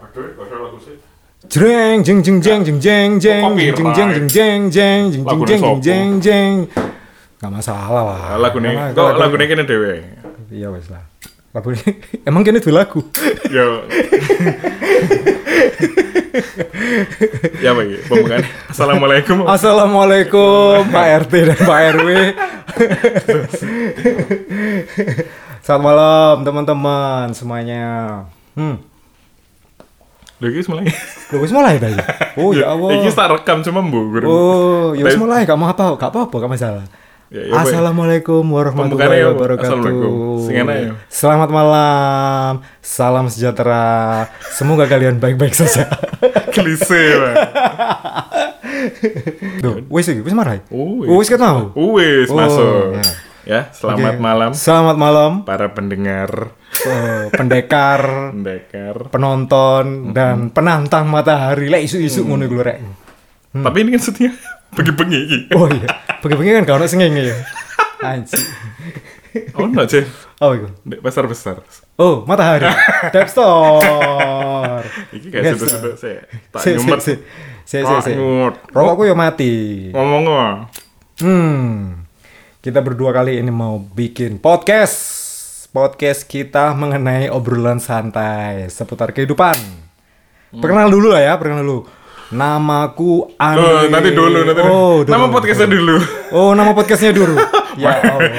Aduh, gak usah lagu sih. Jreng jeng jeng jeng jeng jeng jeng Copyright. jeng jeng jeng jeng jeng jeng jeng Lagune jeng sopo? jeng jeng Gak masalah lah. Lagu ini, kok lagu ini kene dewe. Iya wes lah. Lagu ini emang kini tuh lagu. Yo. ya bagi pembukaan. Assalamualaikum. Assalamualaikum Pak RT dan Pak RW. Selamat malam teman-teman semuanya. Hmm. Lho iki mulai. Lu wis mulai tadi. Oh ya Allah. Iki tak rekam cuma mbok. Oh, ya wis mulai gak mau apa, gak apa-apa, gak masalah. Ya, ya. Assalamualaikum warahmatullahi apa? wabarakatuh. Ya? Selamat malam, salam sejahtera. Semoga kalian baik-baik saja. Klise. Duh, wis iki, wis marah. Oh, Oh, wis ketemu. Wis Oh, masuk. ya. Ya, selamat Oke. malam Selamat malam, para pendengar, eh, pendekar, pendekar. penonton dan penantang matahari. Lek isu-isu ngono iku rek. Tapi ini kan setia bengi-bengi iki. Oh iya, bengi-bengi kan gak ono sengenge ya. Anjir. Oh, no, Cek. Oh iku. Dek besar-besar. Oh, matahari. Store. Iki kayak Yes, sudah-sudah saya tak nyumet. si. Si, si, Tak si. nyut. Rokokku ya mati. Ngomong ngomong. Hmm. Kita berdua kali ini mau bikin podcast. Podcast kita mengenai obrolan santai seputar kehidupan. Perkenal dulu lah ya, perkenal dulu. Namaku Oh, Andre. nanti dulu, nanti Oh, dulu. Nama podcastnya dulu. Oh, nama podcastnya dulu. ya Allah.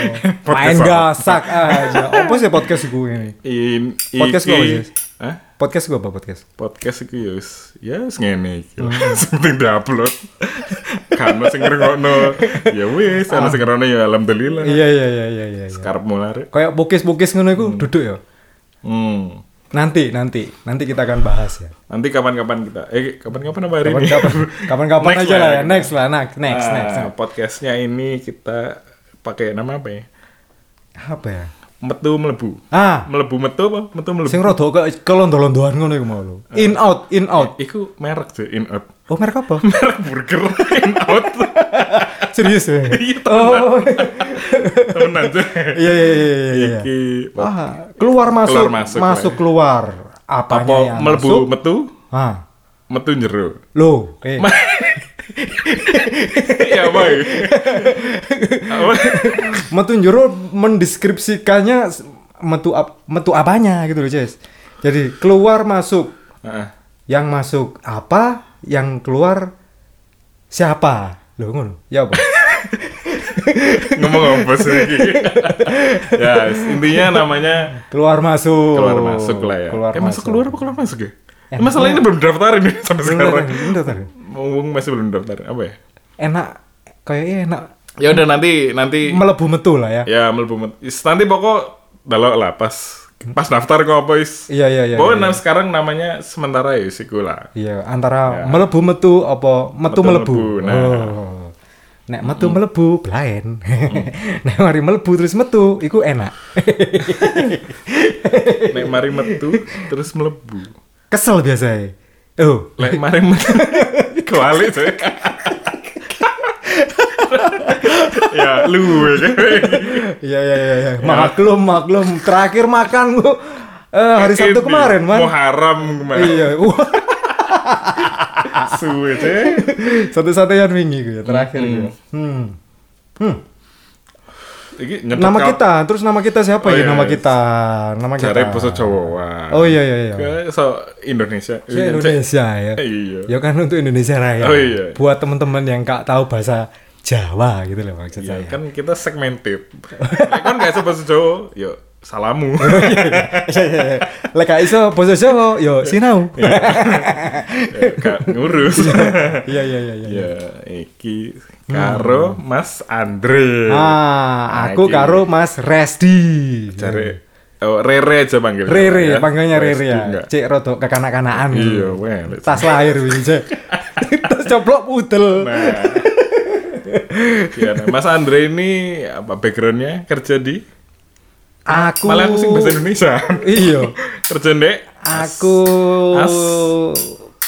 Podcast Main gasak aja. Apa sih podcast gue ini? In, Podcast iki- gua apa sih? Hah? Podcast gue apa podcast? Podcast iki ya ya ngene. Hmm. Penting diupload. Kan sing ngrungokno. Ya wis, ana sing ngrungokno ya alhamdulillah. Iya iya iya iya iya. iya. Karepmu lare. Kayak bukis-bukis ngono iku duduk ya. Hmm. Nanti nanti nanti kita akan bahas ya. Nanti kapan-kapan kita eh kapan-kapan apa hari ini? Kapan-kapan Next aja lah ya. Next lah, next next Ah, next. Podcastnya ini kita pakai nama apa ya? Apa ya? Metu melebu. Ah, Melebu metu apa? Metu melebu. sing rada ke kelondo-londoan ngono iku mau. In out, in out. Iku merek sih in out. Oh, merek apa? merek burger in out. Serius ya? Iya, Oh. Temenan aja. Iya iya iya iya iya. Iki Ah, keluar masuk, Keluar masuk, masuk, keluar. Apanya apa yang melebu masuk? metu? Ah, Metu jero. lo, eh. ya boy. Metu jero mendeskripsikannya metu ap, metu apanya gitu loh, Ces. Jadi keluar masuk. Heeh. Yang masuk apa? Yang keluar siapa? Loh ngono. Ya apa? Ngomong apa sih ya, intinya namanya keluar masuk. keluar masuk lah ya. Keluar eh masuk keluar apa keluar masuk ya? Eh, Enak. masalah ini belum daftar ini sampai Belum sekarang. belum daftar. Ngomong masih belum daftar. Apa ya? Enak kayaknya enak Ya udah nanti nanti melebu metu lah ya. ya melebu met- is- nanti pokok dalok lah pas pas daftar kok apa is. Iya iya iya. Pokoknya iya. nah, sekarang namanya sementara ya siku lah. Iya, antara Ya. melebu metu apa metu, Metu melebu. melebu, nah. Oh. Nek metu melebu blaen. Nek mari melebu terus metu iku enak. Nek mari metu terus melebu. Kesel biasa Oh, Lek mari metu kuali sih. ya lu iya iya iya iya. Maklum maklum. Terakhir makan gua eh, hari Sabtu kemarin, Man. Muharram kemarin. Iya. Suwe sih. Satu-satunya wingi gue ya terakhir gitu. Hmm. Hmm. Iki Nama kita, terus nama kita siapa Oh, ya iya, nama iya. kita? Nama kita. Jare basa Jawa. Oh iya iya iya. So Indonesia. Si Indonesia ya. Iya. Ya kan untuk Indonesia Raya. Oh, iya. Buat teman-teman yang gak tahu bahasa Jawa gitu loh maksud Iya, saya. kan kita segmented. Lek kan gak bahasa Jawa, yo salamu. Iya iya iya. Lek gak iso basa Jawa, yo sinau. Ya, Gak ngurus. Iya iya iya iya. ya, iki karo Mas Andre. Ah, aku karo Mas Resti. Cari oh, Rere aja panggil. Rere, ya. panggilnya Rere ya. Cek rodo kekanak-kanakan. Iya, well. Tas lahir wingi cek. Tas coplok pudel. Nah. ya, nah, Mas Andre ini apa backgroundnya kerja di Aku malah aku sing bahasa Indonesia Iya. kerja ndek Aku As.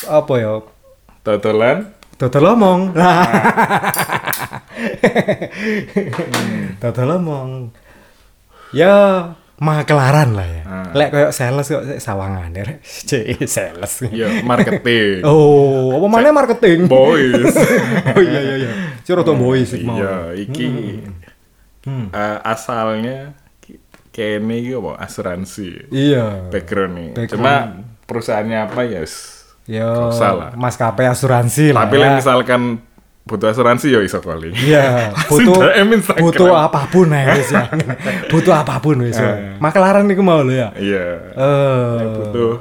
apa ya? totolan Dodol omong. Dodol omong. Ya, makelaran lah ya. Ah. Lek koyo sales kok sawangan rek. Cek sales. Iya, marketing. Oh, apa mana marketing? Boys. oh iya iya iya. Ciro tuh boys. Iya, iki Hmm. eh, asalnya kene iki apa asuransi. Iya. Background nih. Background. Cuma perusahaannya apa ya? wis. Yo, Gak usah lah. maskapai asuransi lah. Tapi ya. misalkan butuh asuransi ya iso kali. Iya, butuh butuh apa pun ya wis ya. butuh apa pun wis. ya. Eh. Makelaran niku mau lho ya. Iya. Eh, Butuh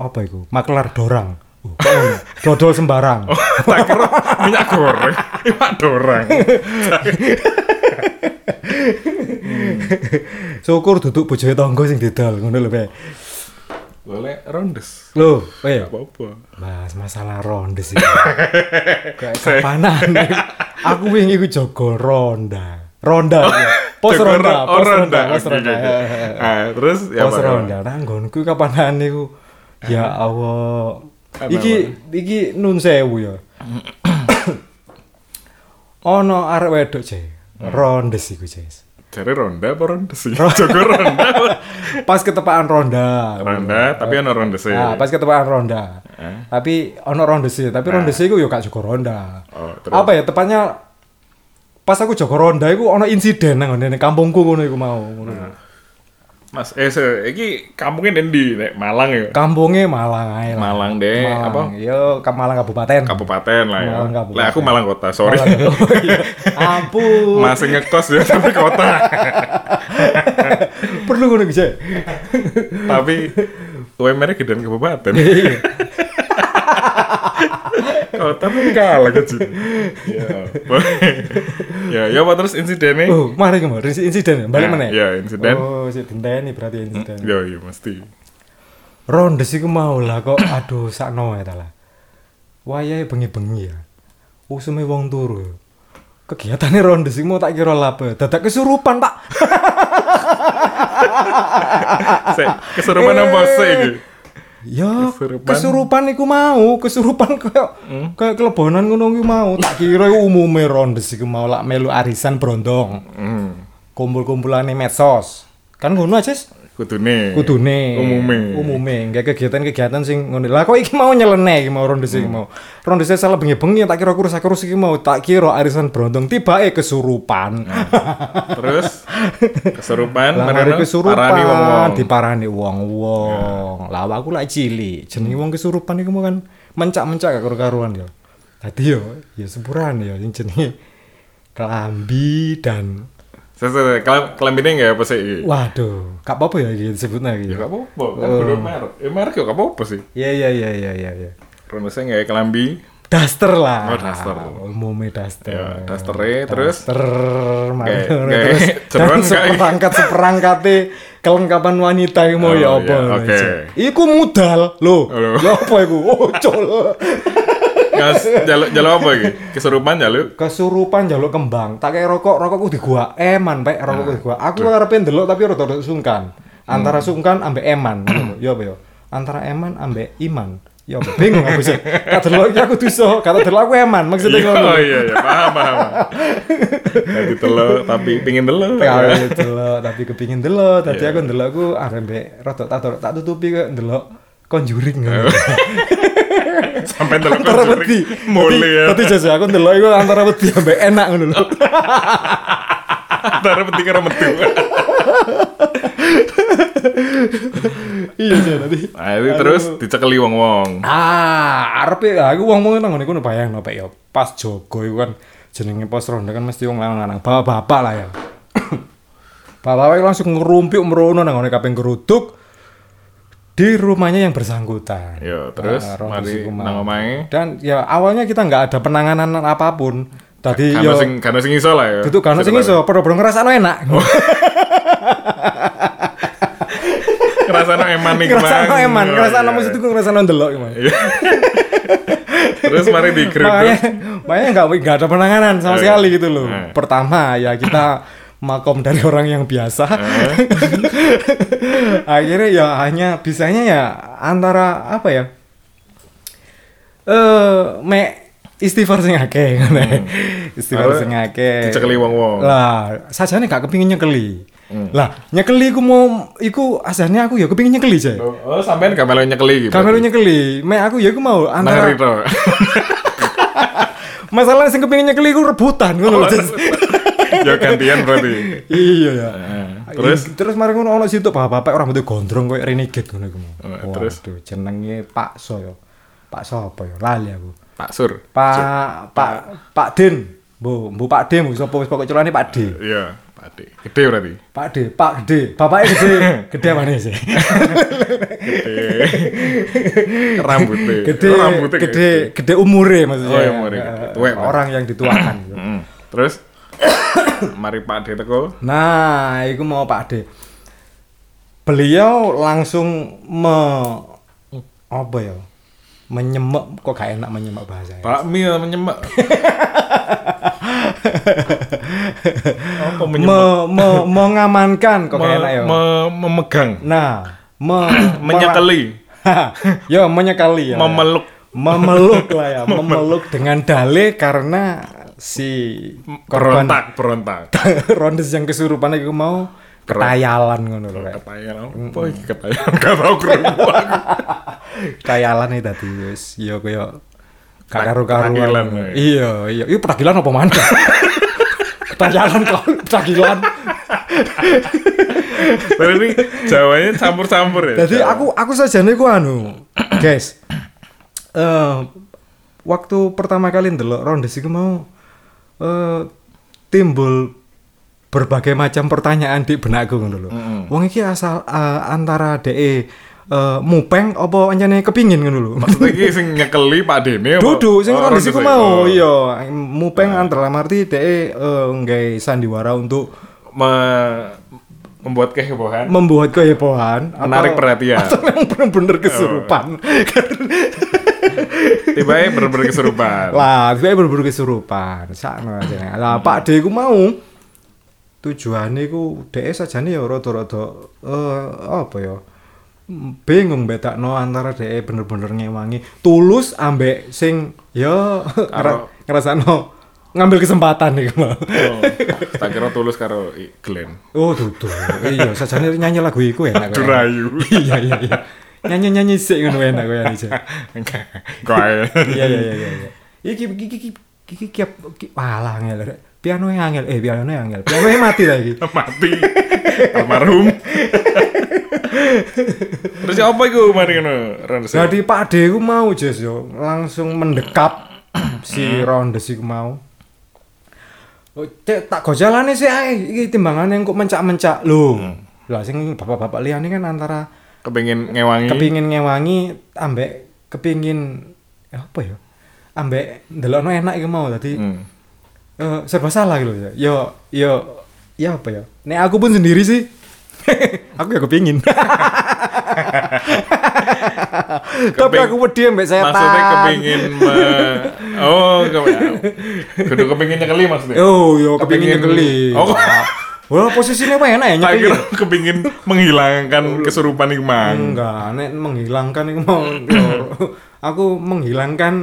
apa iku? Makelar dorang. Oh, ngono? Dodol sembarang. Oh, tak kira minyak goreng, minyak dorang. Syukur duduk bojoe tangga sing didol ngono lho, Pe. Boleh rondes. Lho, Pe. Apa-apa. Mas, masalah ronde sih. Kayak kapanan. Aku wingi ku jaga ronda. Ronda. ya. Pos Jaga ronda, ro- oh, pos ronda, pos ronda. Ah, terus ya Pos ronda. Nah, nggonku kapanan niku. Ya Allah. Apa, Iki iki nun sewu ya. Ono arek wedok, Ce. Rondes iku, Ces. Cari ronda apa rondes sih? Jago ronda. Pas ketepaan ronda. Ronda, tapi ono rondes sih. Nah, pas ketepaan ronda. Eh? Tapi ono ronde sih, tapi ronde sih iku yo gak ronda. Oh, terus? Apa ya tepatnya pas aku jaga ronda iku ono insiden nang kampungku ngono iku mau. ngono. Mas, eh, se, iki kampungnya di Nek Malang ya? Kampungnya Malang ae lah. Malang deh, Malang. apa? Yo, ke Malang Kabupaten. Kabupaten lah ya. Malang Kabupaten. Lah aku Malang kota, sorry. Malang. Oh, iya. Ampun. Masih ngekos ya tapi kota. Perlu ngono Cek. tapi UMR gedean kabupaten. Kota pun kalah kecil. ya. ya, ya apa terus insidennya? Oh, mari kemarin insiden ya, balik Nah, mana? iya, insiden. Oh, sik dinteni berarti insiden. Ya, iya mesti. Ronde sih mau lah kok aduh sakno ya ta lah. Wayahe bengi-bengi ya. Usume wong turu. Kegiatannya ronde sih mau tak kira lape. Dadak kesurupan, Pak. Kesurupan apa sih? Ya, Kesurupan. kesurupan iku mau, kesurupan kayak kayak kelebonan ngono iku mau. Tak kira iku umume ronde sih mau lak melu arisan brondong. Hmm. Kumpul-kumpulane medsos. Kan ngono aja. Kudune. Kudune. Umume. Umume, kayak kegiatan-kegiatan sing ngono. Lah kok iki mau nyeleneh iki mau ronde sing mau. Ronde sing salah bengi-bengi tak kira kurus kurus iki mau tak kira arisan brondong tiba eh kesurupan. Terus kesurupan, Lah mari kesurupan parani wong-wong. diparani wong-wong. Lah aku lak cilik, jenenge wong kesurupan iku mau kan mencak-mencak gak karu-karuan ya. Tadi yo ya sepuran ya sing jenenge kelambi dan Saya kelam kelambine enggak apa sih? waduh, gak apa-apa ya iki disebutnya iki. Ya gak apa-apa, kan belum merek. Ya merek ya gak apa-apa sih. Iya iya iya iya iya iya. Ronusnya nggak kelambi. Daster lah. Oh, daster. Umumnya daster. Ya, dasternya, terus? Ngono, kayak terus dan seperangkat seperangkate kelengkapan wanita iku mau Oh, ya iya, apa. oke. Iku modal. Lho. Ya apa iku? Oh, col. Gas jaluk jaluk apa iki? Kesurupan jaluk. Kesurupan jaluk kembang. Tak kayak rokok, rokokku di gua. Eman, Pak, rokokku di gua. Aku karepe ndelok tapi rada-rada sungkan. Antara sungkan ambek eman. ngono. Ya apa ya? Antara eman ambek iman. Ya apa? Bingung aku sih. Kata delok aku duso, kata delok aku eman. Maksudnya Iya, ngono. oh iya iya paham paham. Tadi telur tapi pingin telur. Kali delok, tapi kepingin delok. Tadi aku ndelok aku arep mbek rada tak tak tutupi kok ndelok Conjuring ngono. Sampai telur Antara wedi. Mulai ya. Tadi jasa aku ndelok iku antara wedi ambek enak ngono lho. Antara peti karo metu. Iya sih tadi. Nah, itu terus dicekeli wong-wong. Ah, arepe ah, aku wong-wong nang ngene kono bayangno Pak ya. Pas jogo iku kan jenenge pos ronda kan mesti wong lanang-lanang. Bapak-bapak lah ya. Bapak-bapak langsung ngerumpuk merono nang ngene kaping geruduk di rumahnya yang bersangkutan. Ya, terus Ah, ronda mari nang. Dan ya awalnya kita nggak ada penanganan apa pun. Tadi yo sing karena sing iso lah ya. itu karena sing iso padha-padha ngrasakno enak. Ngerasano eman nih Ngrasakno eman, Oh, ngrasakno iya. maksudku ngrasakno ndelok gimana. Iya. Terus mari makanya digeruduk. makanya nggak ada penanganan sama Eh, sekali gitu loh eh. pertama ya kita makom dari orang yang biasa Eh. akhirnya ya hanya bisanya ya antara apa ya eh me istighfar sing akeh ngono. istighfar Lalu sing akeh Hmm. dicekeli wong-wong. lah sajane gak kepingin nyekeli Lah, nyekeli iku mau iku asane aku ya kepengin nyekeli aja. Oh, oh, sampean gak melu nyekeli gitu. Gak melu nyekeli. Me aku ya iku mau Antara antara itu. masalah sing kepengin nyekeli iku rebutan ngono lho. Ya gantian berarti. Iya ya. terus? Terus mari ngono ono situ bapak-bapak orang rambutnya gondrong koyo renegade ngono iku. Oh, terus? Waduh, jenenge Pak So ya. Pak So apa ya? Lali aku. Pak Sur. Pak Pak Pak Den. Bu, Bu Pak D, Bu wis pokok celane Pak D. Iya, Pak D. Gede berarti. Pak D, Pak Gede. Bapaknya gede. gede mana sih? Gede. rambutnya. gede, rambutnya gede, gede umure maksudnya. Oh, iya, umure Eh, gede. Tuwek, orang yang dituakan. Terus mari Pak D teko. Nah, itu mau Pak D. Beliau langsung me apa ya? Menyemek kok gak enak menyemek bahasa ya? Pak Mi menyemak. Apa Me, menyemak? me, mengamankan kok gak Me- enak ya? me- memegang, Nah, me, menyekeli, ya menyekali ya. memeluk. memeluk lah ya, memeluk dengan dalih karena si korban berontak, berontak. rondes yang kesurupan itu mau ketayalan ngono lho kayak. Ketayan apa iki ketayan? Gak tau krungu aku. Ketayalan iki tadi wis ya kaya gak ngono. ya. Iya, iya. Itu petakilan apa mana? Ketayalan kok petakilan. Tapi ini Jawanya campur-campur ya. Jadi aku aku saja nih anu, guys. Eh waktu pertama kali ndelok rondes iku mau eh timbul berbagai macam pertanyaan di benakku ngono lho. Wong iki asal eh, antara DE eh, mupeng apa anjane kepingin ngono lho. Maksudnya iki sing nyekeli Pak Dene apa? Duduk sing Oh, rondes iku rondes mau ya? iya mupeng antara arti DE eh, nggawe sandiwara untuk Me- membuat kehebohan, membuat kehebohan menarik atau- perhatian. atau memang bener-bener kesurupan. Tiba-tiba bener-bener kesurupan. lah saya berburu kesurupan sakno aja lah Pak D ku mau tujuannya ku DE saja nih ya rada-rada eh apa ya bingung bedakno antara DE bener-bener ngewangi tulus ambek sing ya Karo- ngerasano ngambil kesempatan nih mau Oh, tak kira tulus karo Glenn. oh tuh iya saja nyanyi lagu iku kok. Durayu. iya iya iya nyanyi nyanyi sih ngono enak kok ya Enggak. Kaya. iya iya iya iya iki iki iki iki iki walah angel. Piano yang angel. Eh piano yang angel. Piano yang mati lagi Mati. Almarhum. Terus ya apa iku mari ngono Rondes? jadi Pak D ku mau Jes yo. Langsung mendekap si Rondes iku mau. Oh, cek tak gojalane sih ae. Iki timbangane kok mencak-mencak. Lho lah sing bapak-bapak liyane kan antara Kepengin ngewangi. kepingin ngewangi ambek kepingin apa ya ambek ndelokno enak iku mau tadi Hmm. Eh, serba salah gitu ya. Yo yo ya apa ya? Nek aku pun sendiri sih aku ya kepingin. Tapi aku wedi mbek setan. Maksudnya kepingin me... Oh, kudu kepingin nyekeli maksudnya. Oh, yo kepingin Kepingin- nyekeli. Oh. Wah, posisinya apa enak ya Tak nyekeli. kira kepingin menghilangkan kesurupan iku mang. Enggak, nek menghilangkan itu mau aku menghilangkan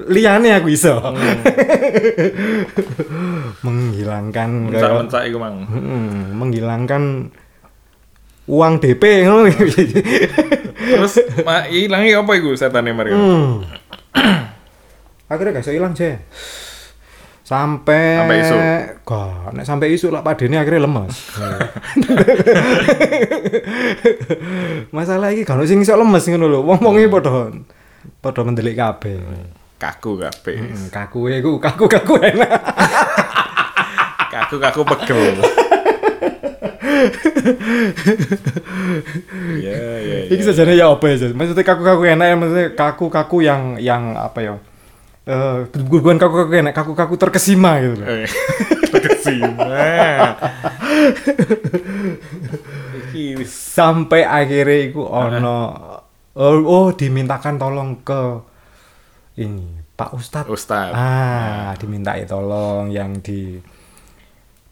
liane aku iso. menghilangkan kayak Mencak-mencak iku mang. Hmm, menghilangkan uang DP ngono. Terus ma ilangnya apa iku setane mari? Hmm. Akhirnya gak iso ilang, Je. Sampai Sampai isu. Gak, nek sampai isu lah padene akhirnya lemes. Masalah iki gak ono sing iso lemes ngono lho. Wong-wong iki padha padha mendelik kabeh. Kaku kabeh. Hmm, kaku iku, kaku kaku enak. Kaku kaku pegel. Ya ya. Iki sajane ya apa ya? Jas? Maksudnya kaku-kaku enak ya, maksudnya kaku-kaku yang yang apa ya? Eh, bukan kaku-kaku enak, kaku-kaku terkesima gitu loh. Eh, Kesima. Iki wis Sampai akhirnya iku ono oh, oh dimintakan tolong ke ini Pak Ustadz. Ustaz. Ah, dimintai tolong yang di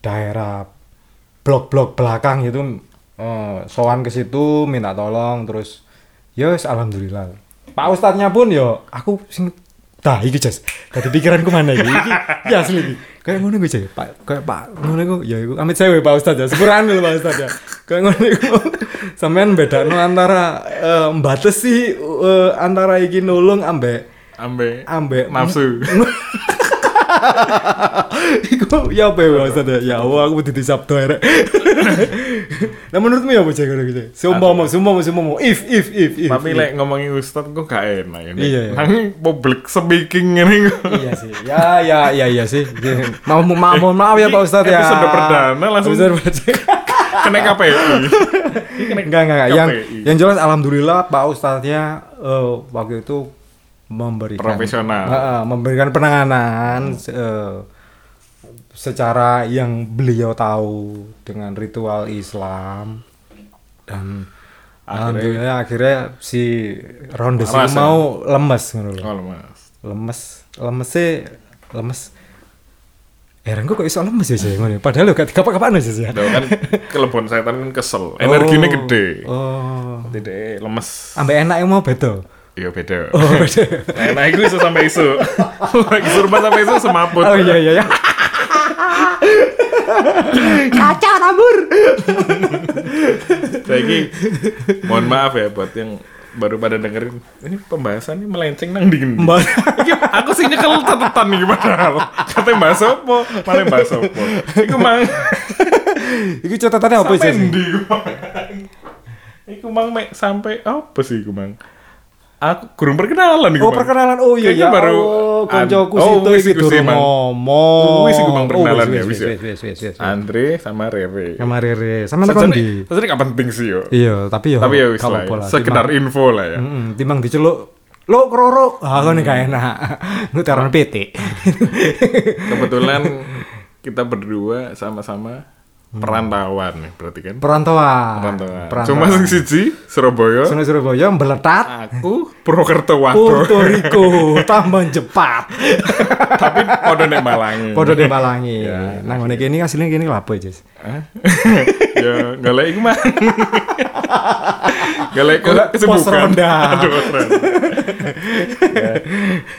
daerah blok-blok belakang itu eh, sowan ke situ minta tolong terus ya yes, alhamdulillah. Pak Ustadznya pun yo aku sing Tah, iki Jas. Tadi pikiranku mana iki? Iki ya asli iki. Kayak ngono gue Jas. Pak, kayak Pak ngono iku ya iku amit sewe Pak Ustaz ya. Sepurane lho Pak Ustaz ya. Kayak ngono iku. Sampean bedakno antara eh, mbatesi eh, antara iki nulung ambek Ambe ambek nafsu. Iku ya apa ya Ustaz ya? Ya Allah aku butuh disabdo arek. Nah menurutmu ya apa ngono gitu? Sumpama, sumpama, sumpama. If if if if. Tapi if. lek ngomongin ustad kok gak enak ini. Iya, iya. Nang public speaking ini iya sih. Ya ya ya iya sih. Mau mau mohon maaf ya Pak Ustaz ya. Episode perdana langsung- Episode perdana. Kena KPI. enggak enggak enggak. Yang yang jelas alhamdulillah Pak Ustadznya eh, waktu itu memberikan Profesional. Heeh, memberikan penanganan eh, secara yang beliau tahu dengan ritual Islam dan alhamdulillah akhirnya si Rondes Rasa. mau lemes. Oh, Mas. lemes lemes sih lemes Heran kok iso lemes ya sih ngono. Padahal lo gak kapan-kapan aja sih. ya. Kan kelebon setan kan kesel. Energinya Oh. gede. Oh. Tidak lemes. Ambek enak yang mau beda. Iya beda. Oh, beda. Nah, itu iso sampai isu. Isu rumah sampai isu semaput. Oh iya iya iya. Kaca tabur. Saiki mohon maaf ya buat yang baru pada dengerin ini pembahasan ini melenceng nang dingin. Aku sih nyekel catatan nih padahal. Katanya bahas apa? Malah bahas apa? Iku mang Iki catatannya apa sih? iku mang? Iku sampai apa sih iku mang? Aku kurang perkenalan iku Oh perkenalan oh iya Kayaknya ya baru oh, koncoku an- oh, situ wis Mang. ngomong. Wis iku Mang, perkenalan Oh, ya, wis ya. wis. Andre sama Reve. Sama Rere. Sama tekan di. Sebenarnya gak penting sih yo. Iya, tapi ya Tapi ya wis lah. ya. Sekedar info lah ya. Heeh, timbang diceluk lo kroro. Ah, kan gak enak. Lu taruh PT. Kebetulan kita berdua sama-sama perantauan nih berarti kan? Perantauan. Perantauan. Cuma sing siji Surabaya, Sono Surabaya mbeletat aku Purwokerto Waduh. Puerto Rico tambah cepat. Tapi podo nek Malangi. Podo di Malangi. Ya. Nah, ngene iki asline kene Jess? Hah? ya golek iku mah. golek Golek kesibukan. Aduh, ronda. Ya.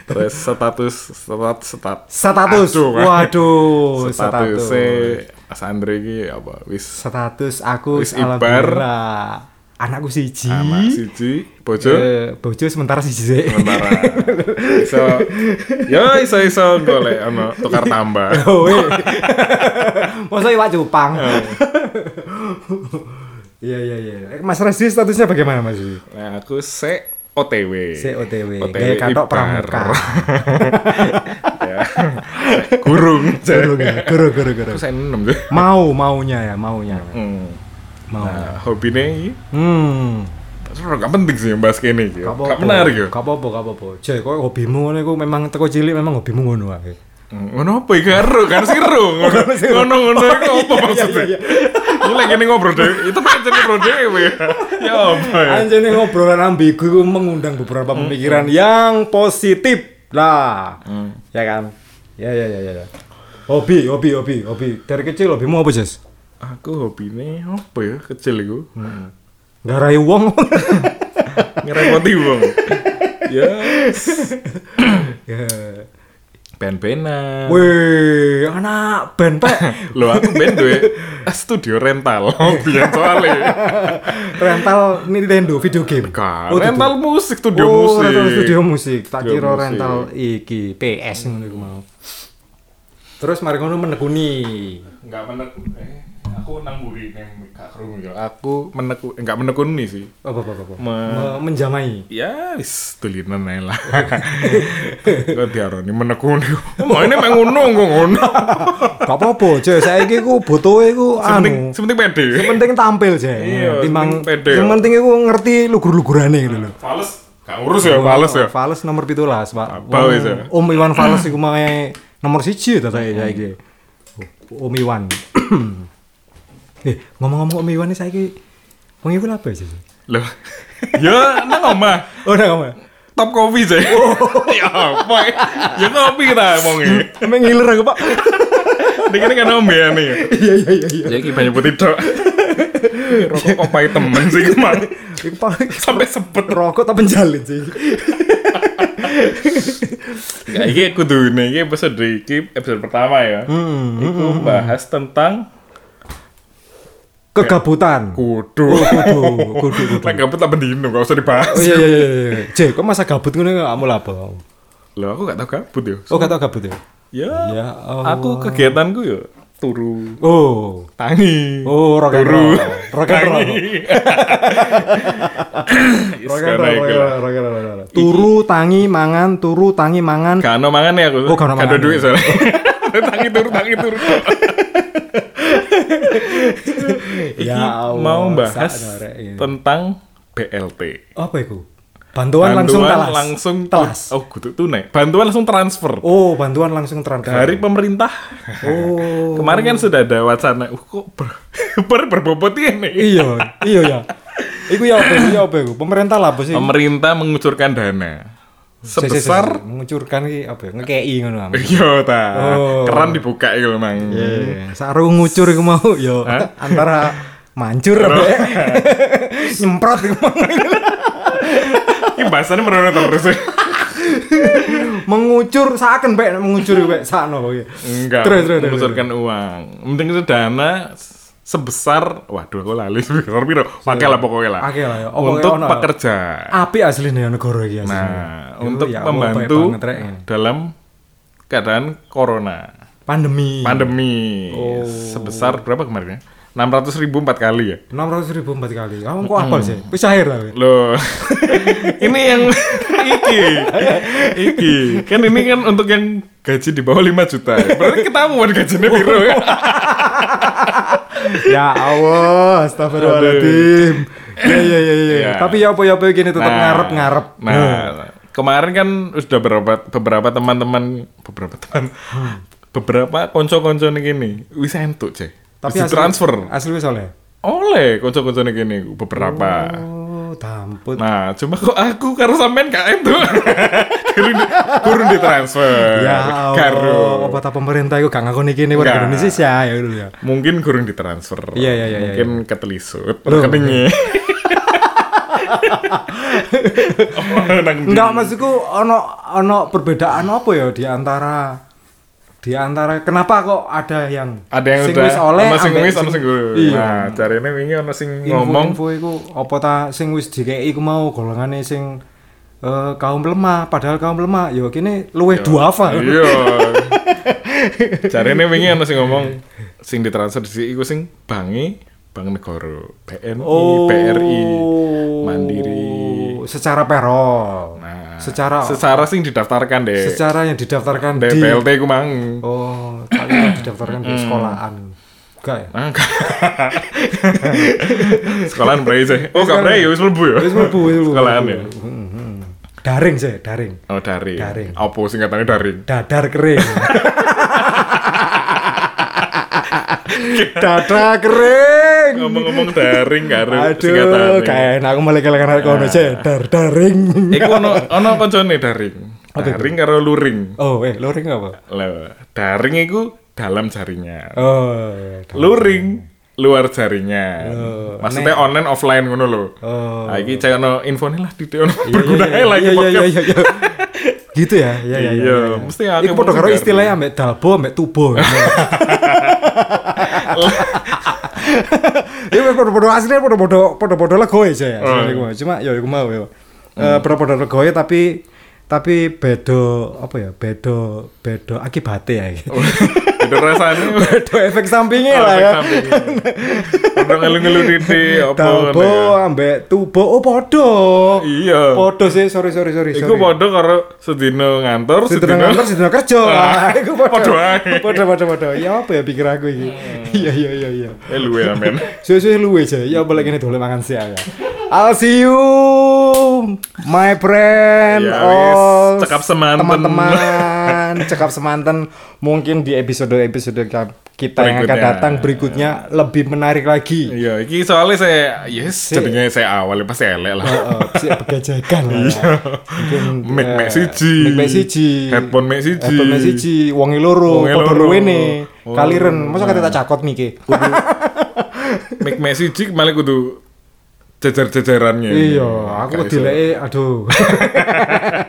Terus status status stat. Status. Aduh, kan. Waduh, status. Statusnya Mas Andre iki apa wis Status aku Wis ibar. Anakku siji. anak siji bojo Eh, bojo sementara siji sih. sementara iso ya iso iso golek ono tukar tambah Oh. Masa iwak cupang. Oh. Iya iya iya. Eh, Mas Resi statusnya bagaimana Mas? nah aku se OTW Si OTW. OTW ibar. pramuka. gurung Guru ya, guru guru. aku saya enam deh Mau maunya ya, maunya. hmm. Mau. nah hobinya ini Hmm. sebenarnya gak penting sih yang bahas kene iki Gak menarik ya Gak apa-apa, gak apa-apa. Jay, kok hobimu ngono iku memang teko cilik memang hobimu ngono wae. Hmm, ngono apa iki karo kan siru ngono ngono iku apa maksudnya ini lagi nih ngobrol deh itu pancen ngobrol dhewe ya ya apa ya Anjene ngobrolan ambigu mengundang beberapa pemikiran yang positif lah. Ya kan? Ya ya ya ya. ya. Hobi, hobi, hobi, hobi. Dari kecil hobimu apa, Jas? aku hobinya apa ya kecil iku Garai wong. ngerepoti wong ya Ya. ben-benan Wih, anak band Pak. lo aku ben duwe studio rental biar soalnya rental Nintendo video game. Kan, Oh, rental musik studio oh, musik rental studio musik. Tak kira rental iki PS ngono mau. Terus mari ngono menekuni. nggak menek eh, aku namburi nih gak kerungu ya aku meneku nggak menekuni sih Apa apa apa. apa. Me- Me- menjamai. ya wis tulinan ae lah kok diarani menekuni mau ini emang ngono kok ngono Gak apa-apa, Jay. Saiki ku butuhe ku anu. sepenting pede Yang penting tampil, Jay. Iya, Timbang pede. yang penting iku ngerti lugur-lugurane gitu lho. fales gak urus ya fales ya Fales nomor 17, Pak. Ya? Om Iwan Fales iku mae nomor 1 ta saya saiki. Om Iwan. eh, ngomong-ngomong Om Iwan iki saiki wong iku apa sih? loh ya nang omah Oh, udah kamu. top coffee sih ya apa ya? ya kopi kita ngomongnya Emang ngiler aku, Pak. ini kan kan ombe ya nih Iya iya iya iya. jadi banyak putih dok rokok kopai temen sih paling sampai sepet rokok tak penjalin sih. Iki kudu nih, iki episode iki episode pertama ya. Hmm, Iku bahas tentang Kegabutan. kudu. Kudu, kudu, kudu. Lek gabut tak bendino, gak usah dibahas. Oh iya iya iya. iya. J, kok masa gabut ngono kamu apa? Loh, aku gak tau gabut ya. Oh, gak tau gabut ya? Ya, Ya, oh. aku kegiatanku ya turu, Oh. tangi. Oh, rock and Turu. roll. Rock and roll. Rock and roll. Turu, tangi, mangan, turu, tangi, mangan. Gak ono mangan ya aku. Oh, gak ono Gak ada mangan. duit soalnya. tangi turu, tangi turu. Ya Allah, mau bahas ini. tentang BLT. Apa itu? Bantuan, langsung telas. langsung telas. Oh, kudu tunai. Bantuan langsung transfer Oh, bantuan langsung transfer. dari pemerintah. Oh. Kemarin kan sudah ada wacana, uh, kok ber, ber berbobot ini. iya, iya ya. Iku ya apa? Iku ya apa iku? Pemerintah lah apa sih? Pemerintah mengucurkan dana sebesar mengucurkan ki apa ya? Ngekei ngono am. Iya ta. Oh. Keran dibuka itu memang. Iya, saru ngucur iku mau yo antara mancur apa ya? nyemprot. Ini bahasannya merono terus. mengucur saken bek mengucur sakno pokoke. Enggak. Terus, terus, terus. mengucurkan uang. Mending itu dana sebesar waduh aku lali sebesar piro pakai lah pokoknya lah Akeh lah ya. Oh, untuk ono. pekerja Api aslinya negara iki aslinya. nah untuk ya membantu banget, dalam keadaan corona pandemi. pandemi Oh. sebesar berapa kemarin ya 600 ribu empat kali ya 600 ribu empat kali. Kamu kok apal sih? Wis akhir lah. weh. Loh, ini yang iki, iki, kan ini kan untuk yang gaji di bawah 5 juta. Berarti ketahuan gajinya piro ya? ya Allah, astagfirullahaladzim. Ya ya ya ya. Ya. Tapi ya apa ya apa gini tetap ngarep-ngarep. Nah, kemarin kan sudah beberapa beberapa teman-teman beberapa teman beberapa konco-konco nih gini wis entuk cek Tapi tapi transfer Asli wis oleh. oleh nih gini beberapa Oh, damput. nah cuma kok aku karo sampean gak entuk kurun di, kurun ditransfer ya karo apa pemerintah itu gak ngakoni gini warga. Indonesia ya dulu ya. mungkin kurang ditransfer Iya, iya, iya, mungkin ketelisut Loh. rekeningnya Oh? Enggak maksudku ono ono perbedaan apa ya di antara di antara kenapa kok ada yang ada yang sing wis oleh ono sing wis ono sing. Iya. nah caranya wingi ono sing ngomong. info-info iku apa ta sing wis dikei iku mau golongane sing eh, kaum lemah. Padahal kaum lemah yo kene luwih duafa. Iya. Caranya wingi ono sing ngomong sing ditransfer di iku sing bangi bank negara BNI Oh. BRI Mandiri. Secara perol nah secara secara sing didaftarkan deh secara yang didaftarkan di BLT ku mang oh kalian didaftarkan di sekolahan enggak ya Ah, enggak. Sekolahan bray sih. Oh, gak bray, ya wis mlebu ya. Wis mlebu. Sekolahan ya. Hmm, hmm. daring sih daring Oh, daring. Daring. Apa singkatannya daring? dadar kering dada kering Ngomong-ngomong daring karo aduh kayak enak aku malah kelengan kono sih dar daring Iku ono ono koncone daring. Daring karo luring. oh eh luring apa Lah, daring iku dalam jaringan. oh Luring luar jaringan. Oh, Maksudnya online offline ngono lho. Oh. Nah, iki cek ono infone lah di ono berguna iya, lagi iya, iya, podcast. iya, iya. gitu ya iya iya Iya, mesti aku Iku padha mau karo istilahnya ambek dalbo ambek tubo Iya padha-padha aslinya padha-padha padha-padha legoe sih ya. Cuma ya iku mau ya. Eh legoe tapi tapi bedo apa ya? Bedo bedo akibate ya. Itu rasanya bedo efek sampingnya Oh, lah ya. Udah ngelu-ngelu titik apa Dalbo ngono ya. ambek tubo oh padha. Iya. Padha sih, sorry sorry sorry. Iku sorry. padha karo sedina ngantor, sedina ngantor, sedina kerja. Ah, Iku padha. padha ae. Padha padha padha. Ya apa ya pikir aku iki. Iya iya iya iya. Eh luwe amen. Suwe-suwe luwe aja. Ya boleh gini dulu makan siang ya. I'll see you my friend. Ya, all wis. Cekap semanten. Teman-teman, cekap semanten. Mungkin di episode-episode kita yang akan Berikutnya. datang berikutnya lebih menarik lagi. Iya, iki soalnya saya yes, jadinya saya awalnya pasti elek lah. Heeh, si begajakan lah. ya. Mungkin Mic eh, mek siji. mic mek siji. Headphone mek siji. Headphone mek siji, wonge loro, padha luwene. Oh. Kaliren, masa kata tak cakot miki. Mic mek siji malah kudu jajar-jajarannya. Iya, aku dileke aduh.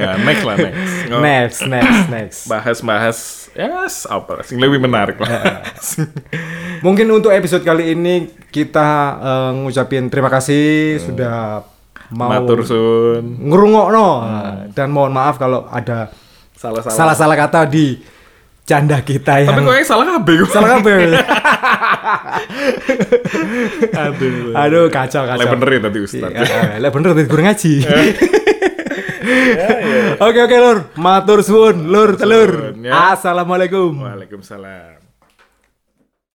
ya next lah next. Ngo- Next, next, next. Bahas-bahas ya yes, apa sing lebih menarik lah. Mungkin untuk episode kali ini kita eh, ngucapin terima kasih sudah mau Matur sun. ngerungokno dan mohon maaf kalau ada salah-salah kata di canda kita yang Tapi kok yang salah kabeh salah kabeh. Aduh. Aduh kacau kacau. Lah bener ya tadi Ustaz. Iya, Lah bener tadi kurang ngaji. Oke oke lur, matur suwun lur telur. Ya. Assalamualaikum. Waalaikumsalam.